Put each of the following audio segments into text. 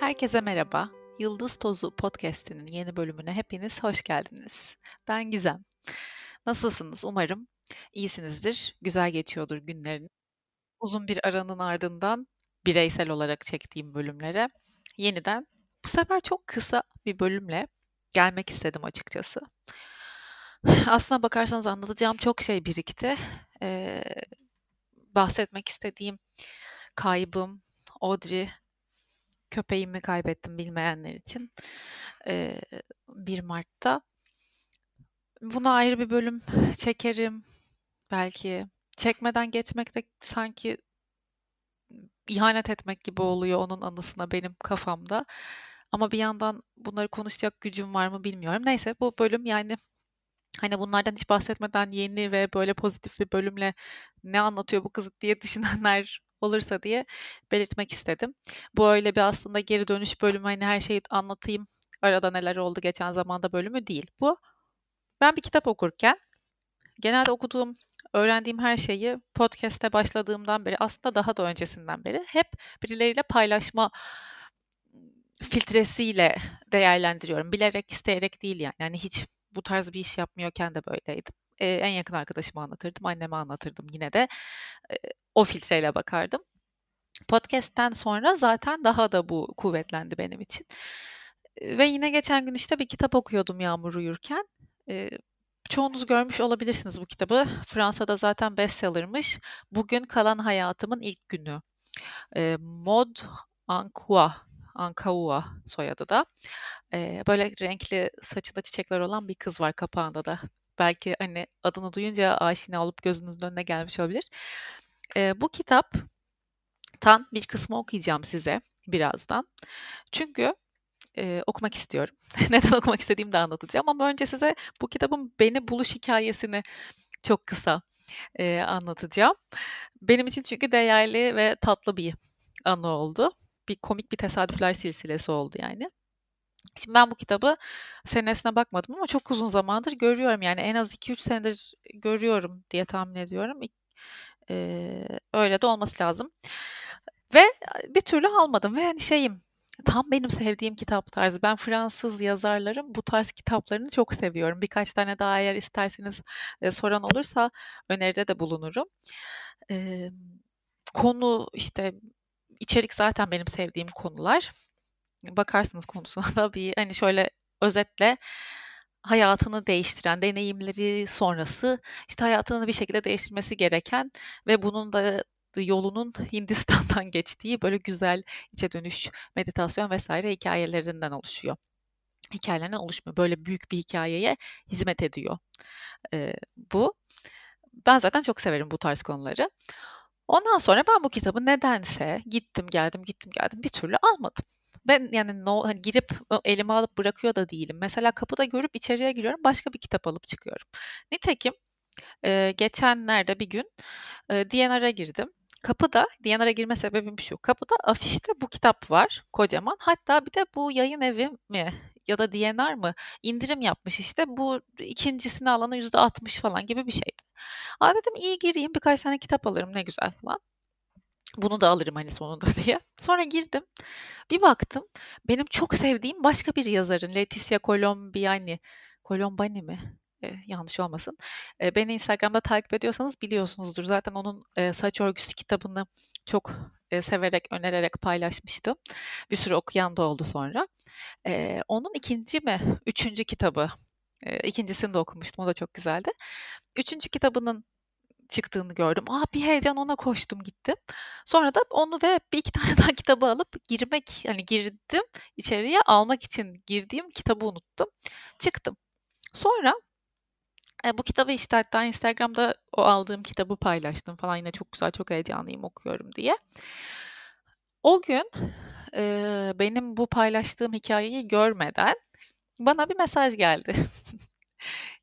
Herkese merhaba. Yıldız Tozu podcast'inin yeni bölümüne hepiniz hoş geldiniz. Ben Gizem. Nasılsınız? Umarım iyisinizdir. Güzel geçiyordur günlerin. Uzun bir aranın ardından bireysel olarak çektiğim bölümlere yeniden bu sefer çok kısa bir bölümle gelmek istedim açıkçası. Aslına bakarsanız anlatacağım çok şey birikti. Ee, bahsetmek istediğim kaybım, Audrey, köpeğimi kaybettim bilmeyenler için. Ee, 1 Mart'ta. Buna ayrı bir bölüm çekerim. Belki çekmeden geçmek de sanki ihanet etmek gibi oluyor onun anısına benim kafamda. Ama bir yandan bunları konuşacak gücüm var mı bilmiyorum. Neyse bu bölüm yani hani bunlardan hiç bahsetmeden yeni ve böyle pozitif bir bölümle ne anlatıyor bu kız diye düşünenler olursa diye belirtmek istedim. Bu öyle bir aslında geri dönüş bölümü hani her şeyi anlatayım arada neler oldu geçen zamanda bölümü değil. Bu ben bir kitap okurken genelde okuduğum, öğrendiğim her şeyi podcast'te başladığımdan beri aslında daha da öncesinden beri hep birileriyle paylaşma filtresiyle değerlendiriyorum. Bilerek, isteyerek değil yani. Yani hiç bu tarz bir iş yapmıyorken de böyleydim. Ee, en yakın arkadaşıma anlatırdım, anneme anlatırdım yine de. Ee, o filtreyle bakardım. Podcast'ten sonra zaten daha da bu kuvvetlendi benim için. Ve yine geçen gün işte bir kitap okuyordum yağmur uyurken. Ee, çoğunuz görmüş olabilirsiniz bu kitabı. Fransa'da zaten bestseller'mış. Bugün kalan hayatımın ilk günü. Ee, Maud Anqua Ankaua soyadı da. Ee, böyle renkli saçında çiçekler olan bir kız var kapağında da. Belki hani adını duyunca aşina olup gözünüzün önüne gelmiş olabilir. Ee, bu kitap tan bir kısmı okuyacağım size birazdan. Çünkü e, okumak istiyorum. Neden okumak istediğimi de anlatacağım ama önce size bu kitabın beni buluş hikayesini çok kısa e, anlatacağım. Benim için çünkü değerli ve tatlı bir anı oldu. Bir komik bir tesadüfler silsilesi oldu yani. Şimdi ben bu kitabı senesine bakmadım ama çok uzun zamandır görüyorum. Yani en az 2-3 senedir görüyorum diye tahmin ediyorum. Ee, öyle de olması lazım. Ve bir türlü almadım ve yani şeyim tam benim sevdiğim kitap tarzı. Ben Fransız yazarların bu tarz kitaplarını çok seviyorum. Birkaç tane daha eğer isterseniz e, soran olursa öneride de bulunurum. E, konu işte içerik zaten benim sevdiğim konular. Bakarsınız konusuna da bir hani şöyle özetle hayatını değiştiren, deneyimleri sonrası işte hayatını bir şekilde değiştirmesi gereken ve bunun da yolunun Hindistan'dan geçtiği böyle güzel içe dönüş, meditasyon vesaire hikayelerinden oluşuyor. Hikayelerinden oluşmuyor. Böyle büyük bir hikayeye hizmet ediyor ee, bu. Ben zaten çok severim bu tarz konuları. Ondan sonra ben bu kitabı nedense gittim geldim gittim geldim bir türlü almadım. Ben yani no, hani girip elime alıp bırakıyor da değilim. Mesela kapıda görüp içeriye giriyorum başka bir kitap alıp çıkıyorum. Nitekim e, geçenlerde bir gün e, DNR'a girdim. Kapıda, DNR'a girme sebebim şu. Kapıda afişte bu kitap var kocaman. Hatta bir de bu yayın evi mi ya da DNR mı indirim yapmış işte. Bu ikincisini alana %60 falan gibi bir şeydi. Aa dedim iyi gireyim birkaç tane kitap alırım ne güzel falan. Bunu da alırım hani sonunda diye. Sonra girdim. Bir baktım. Benim çok sevdiğim başka bir yazarın Leticia Colombiani. Colombani mi? e, yanlış olmasın. E, beni Instagram'da takip ediyorsanız biliyorsunuzdur. Zaten onun e, saç örgüsü kitabını çok e, severek, önererek paylaşmıştım. Bir sürü okuyan da oldu sonra. E, onun ikinci mi, üçüncü kitabı. E, ikincisini de okumuştum. O da çok güzeldi. Üçüncü kitabının çıktığını gördüm. Aa bir heyecan ona koştum gittim. Sonra da onu ve bir iki tane daha kitabı alıp girmek yani girdim içeriye almak için girdiğim kitabı unuttum. Çıktım. Sonra e, bu kitabı işte hatta Instagram'da o aldığım kitabı paylaştım falan yine çok güzel çok heyecanlıyım okuyorum diye. O gün e, benim bu paylaştığım hikayeyi görmeden bana bir mesaj geldi.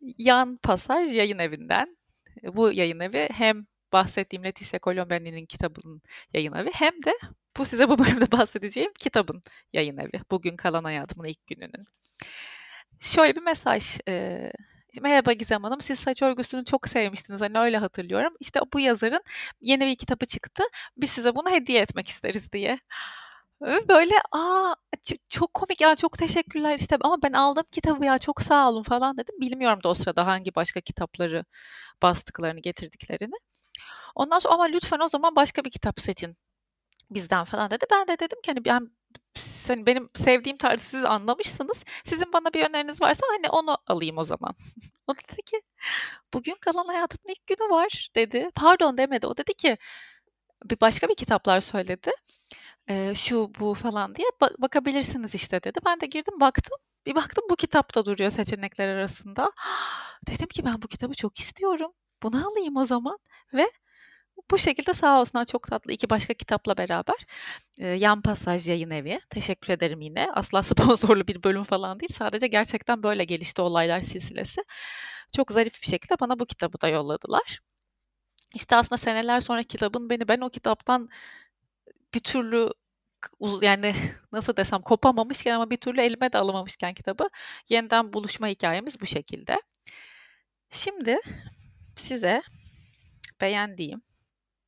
Yan Pasaj yayın evinden. Bu yayın evi hem bahsettiğim Leticia Colombani'nin kitabının yayın evi hem de bu size bu bölümde bahsedeceğim kitabın yayın evi. Bugün kalan hayatımın ilk gününün. Şöyle bir mesaj e, Merhaba Gizem Hanım, siz saç örgüsünü çok sevmiştiniz. Hani öyle hatırlıyorum. İşte bu yazarın yeni bir kitabı çıktı. Biz size bunu hediye etmek isteriz diye. Böyle aa çok komik ya çok teşekkürler işte ama ben aldım kitabı ya çok sağ olun falan dedim. Bilmiyorum da o sırada hangi başka kitapları bastıklarını getirdiklerini. Ondan sonra ama lütfen o zaman başka bir kitap seçin bizden falan dedi. Ben de dedim ki hani ben hani benim sevdiğim tarzı siz anlamışsınız. Sizin bana bir öneriniz varsa hani onu alayım o zaman. o dedi ki bugün kalan hayatımın ilk günü var dedi. Pardon demedi. O dedi ki bir başka bir kitaplar söyledi. Ee, şu bu falan diye ba- bakabilirsiniz işte dedi. Ben de girdim baktım. Bir baktım bu kitapta duruyor seçenekler arasında. Dedim ki ben bu kitabı çok istiyorum. Bunu alayım o zaman ve bu şekilde sağ olsunlar çok tatlı iki başka kitapla beraber e, Yan Pasaj Yayın Evi. Teşekkür ederim yine. Asla sponsorlu bir bölüm falan değil. Sadece gerçekten böyle gelişti olaylar silsilesi. Çok zarif bir şekilde bana bu kitabı da yolladılar. İşte aslında seneler sonra kitabın beni ben o kitaptan bir türlü yani nasıl desem kopamamışken ama bir türlü elime de alamamışken kitabı yeniden buluşma hikayemiz bu şekilde. Şimdi size beğendiğim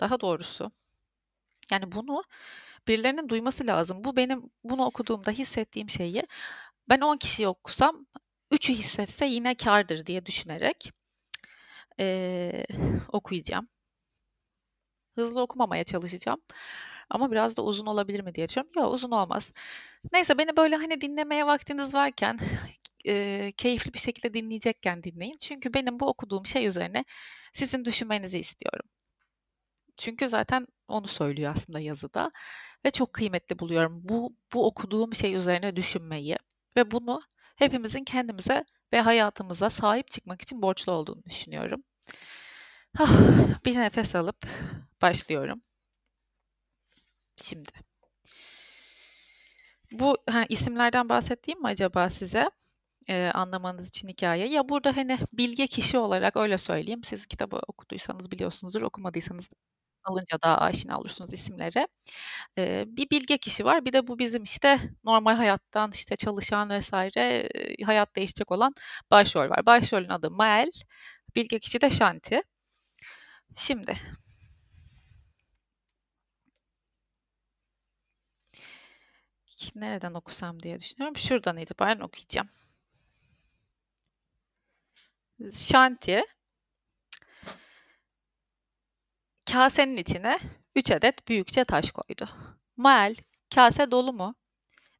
daha doğrusu yani bunu birilerinin duyması lazım. Bu benim bunu okuduğumda hissettiğim şeyi ben 10 kişi okusam 3'ü hissetse yine kardır diye düşünerek ee, okuyacağım. Hızlı okumamaya çalışacağım. Ama biraz da uzun olabilir mi diye düşünüyorum. Yok uzun olmaz. Neyse beni böyle hani dinlemeye vaktiniz varken e, keyifli bir şekilde dinleyecekken dinleyin. Çünkü benim bu okuduğum şey üzerine sizin düşünmenizi istiyorum. Çünkü zaten onu söylüyor aslında yazıda ve çok kıymetli buluyorum bu bu okuduğum şey üzerine düşünmeyi ve bunu hepimizin kendimize ve hayatımıza sahip çıkmak için borçlu olduğunu düşünüyorum. Bir nefes alıp başlıyorum. Şimdi. Bu ha, isimlerden bahsettiğim mi acaba size? Ee, anlamanız için hikaye. Ya burada hani bilge kişi olarak öyle söyleyeyim. Siz kitabı okuduysanız biliyorsunuzdur, okumadıysanız alınca daha aşina olursunuz isimlere. Ee, bir bilge kişi var. Bir de bu bizim işte normal hayattan işte çalışan vesaire hayat değişecek olan başrol var. Başrolün adı Mael. Bilge kişi de Shanti. Şimdi nereden okusam diye düşünüyorum. Şuradan itibaren okuyacağım. Shanti kasenin içine 3 adet büyükçe taş koydu. Mael, kase dolu mu?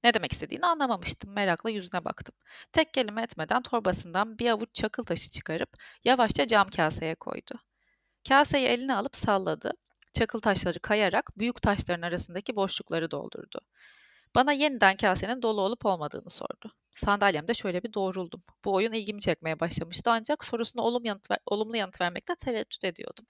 Ne demek istediğini anlamamıştım. Merakla yüzüne baktım. Tek kelime etmeden torbasından bir avuç çakıl taşı çıkarıp yavaşça cam kaseye koydu. Kaseyi eline alıp salladı. Çakıl taşları kayarak büyük taşların arasındaki boşlukları doldurdu. Bana yeniden kasenin dolu olup olmadığını sordu. Sandalyemde şöyle bir doğruldum. Bu oyun ilgimi çekmeye başlamıştı ancak sorusuna olumlu yanıt, ver, olumlu yanıt vermekte tereddüt ediyordum.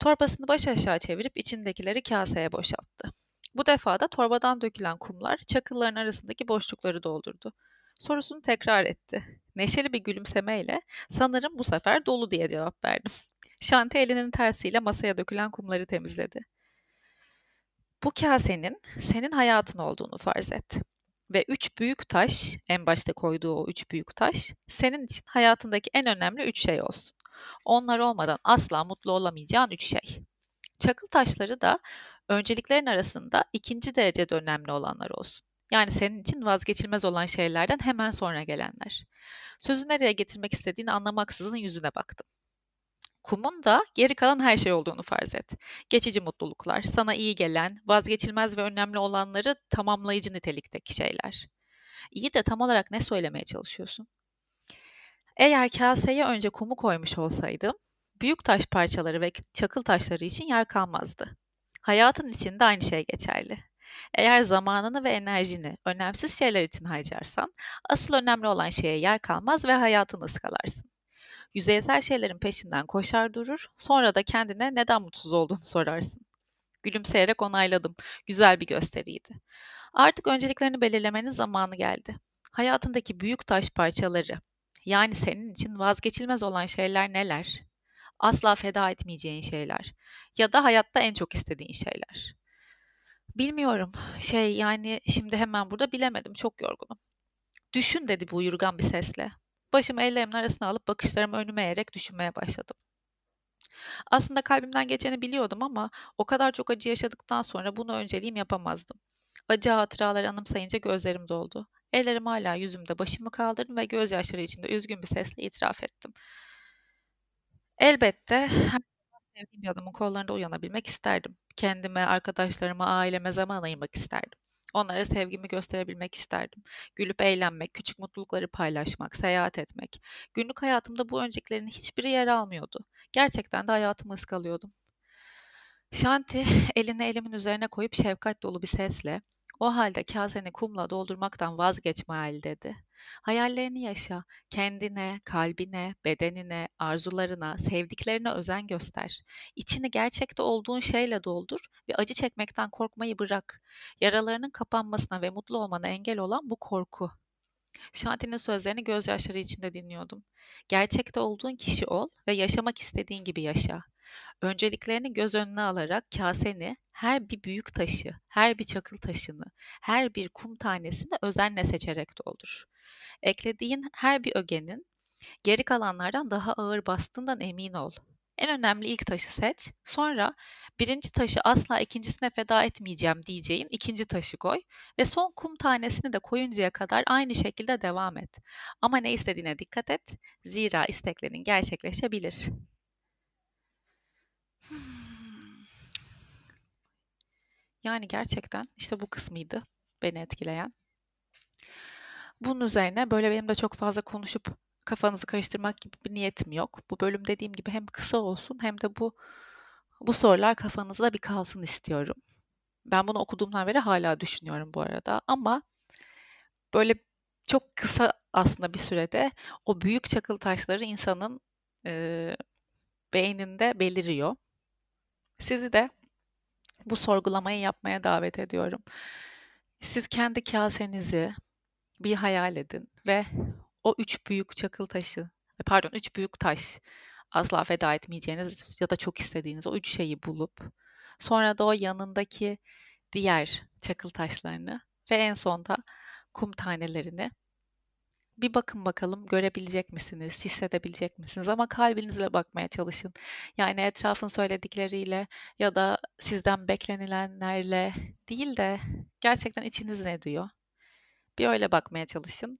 Torbasını baş aşağı çevirip içindekileri kaseye boşalttı. Bu defa da torbadan dökülen kumlar çakılların arasındaki boşlukları doldurdu. Sorusunu tekrar etti. Neşeli bir gülümsemeyle sanırım bu sefer dolu diye cevap verdim. Şanti elinin tersiyle masaya dökülen kumları temizledi. Bu kasenin senin hayatın olduğunu farz et. Ve üç büyük taş, en başta koyduğu o üç büyük taş, senin için hayatındaki en önemli üç şey olsun. Onlar olmadan asla mutlu olamayacağın üç şey. Çakıl taşları da önceliklerin arasında ikinci derecede önemli olanlar olsun. Yani senin için vazgeçilmez olan şeylerden hemen sonra gelenler. Sözü nereye getirmek istediğini anlamaksızın yüzüne baktım. Kumun da geri kalan her şey olduğunu farz et. Geçici mutluluklar, sana iyi gelen, vazgeçilmez ve önemli olanları tamamlayıcı nitelikteki şeyler. İyi de tam olarak ne söylemeye çalışıyorsun? Eğer kaseye önce kumu koymuş olsaydım, büyük taş parçaları ve çakıl taşları için yer kalmazdı. Hayatın içinde aynı şey geçerli. Eğer zamanını ve enerjini önemsiz şeyler için harcarsan, asıl önemli olan şeye yer kalmaz ve hayatını ıskalarsın. Yüzeysel şeylerin peşinden koşar durur, sonra da kendine neden mutsuz olduğunu sorarsın. Gülümseyerek onayladım. Güzel bir gösteriydi. Artık önceliklerini belirlemenin zamanı geldi. Hayatındaki büyük taş parçaları, yani senin için vazgeçilmez olan şeyler neler? Asla feda etmeyeceğin şeyler ya da hayatta en çok istediğin şeyler. Bilmiyorum. Şey yani şimdi hemen burada bilemedim. Çok yorgunum. Düşün dedi bu uyurgan bir sesle. Başımı ellerimin arasına alıp bakışlarımı önüme eğerek düşünmeye başladım. Aslında kalbimden geçeni biliyordum ama o kadar çok acı yaşadıktan sonra bunu önceliğim yapamazdım. Acı hatıraları anımsayınca gözlerim doldu. Ellerim hala yüzümde başımı kaldırdım ve gözyaşları içinde üzgün bir sesle itiraf ettim. Elbette sevdiğim bir kollarında uyanabilmek isterdim. Kendime, arkadaşlarıma, aileme zaman ayırmak isterdim. Onlara sevgimi gösterebilmek isterdim. Gülüp eğlenmek, küçük mutlulukları paylaşmak, seyahat etmek. Günlük hayatımda bu önceliklerin hiçbiri yer almıyordu. Gerçekten de hayatımı ıskalıyordum. Shanti elini elimin üzerine koyup şefkat dolu bir sesle o halde kaseni kumla doldurmaktan vazgeçme hali dedi. Hayallerini yaşa, kendine, kalbine, bedenine, arzularına, sevdiklerine özen göster. İçini gerçekte olduğun şeyle doldur ve acı çekmekten korkmayı bırak. Yaralarının kapanmasına ve mutlu olmana engel olan bu korku. Şanti'nin sözlerini gözyaşları içinde dinliyordum. Gerçekte olduğun kişi ol ve yaşamak istediğin gibi yaşa. Önceliklerini göz önüne alarak kaseni, her bir büyük taşı, her bir çakıl taşını, her bir kum tanesini özenle seçerek doldur. Eklediğin her bir ögenin geri kalanlardan daha ağır bastığından emin ol. En önemli ilk taşı seç. Sonra birinci taşı asla ikincisine feda etmeyeceğim diyeceğin ikinci taşı koy. Ve son kum tanesini de koyuncaya kadar aynı şekilde devam et. Ama ne istediğine dikkat et. Zira isteklerin gerçekleşebilir. Yani gerçekten işte bu kısmıydı beni etkileyen. Bunun üzerine böyle benim de çok fazla konuşup kafanızı karıştırmak gibi bir niyetim yok. Bu bölüm dediğim gibi hem kısa olsun hem de bu bu sorular kafanızda bir kalsın istiyorum. Ben bunu okuduğumdan beri hala düşünüyorum bu arada ama böyle çok kısa aslında bir sürede o büyük çakıl taşları insanın e, beyninde beliriyor. Sizi de bu sorgulamayı yapmaya davet ediyorum. Siz kendi kasenizi bir hayal edin ve o üç büyük çakıl taşı, pardon üç büyük taş asla feda etmeyeceğiniz ya da çok istediğiniz o üç şeyi bulup sonra da o yanındaki diğer çakıl taşlarını ve en sonda kum tanelerini bir bakın bakalım görebilecek misiniz, hissedebilecek misiniz ama kalbinizle bakmaya çalışın. Yani etrafın söyledikleriyle ya da sizden beklenilenlerle değil de gerçekten içiniz ne diyor? Bir öyle bakmaya çalışın.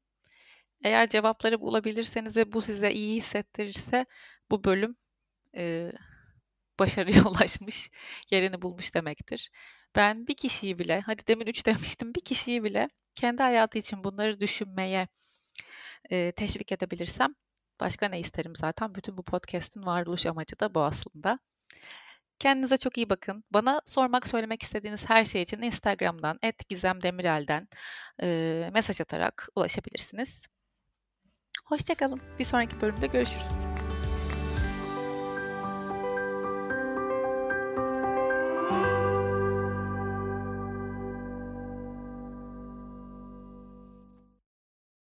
Eğer cevapları bulabilirseniz ve bu size iyi hissettirirse bu bölüm e, başarıya ulaşmış, yerini bulmuş demektir. Ben bir kişiyi bile, hadi demin üç demiştim, bir kişiyi bile kendi hayatı için bunları düşünmeye e, teşvik edebilirsem başka ne isterim zaten. Bütün bu podcast'in varoluş amacı da bu aslında. Kendinize çok iyi bakın. Bana sormak, söylemek istediğiniz her şey için Instagram'dan @gizemdemirel'den e, mesaj atarak ulaşabilirsiniz. Hoşçakalın. Bir sonraki bölümde görüşürüz.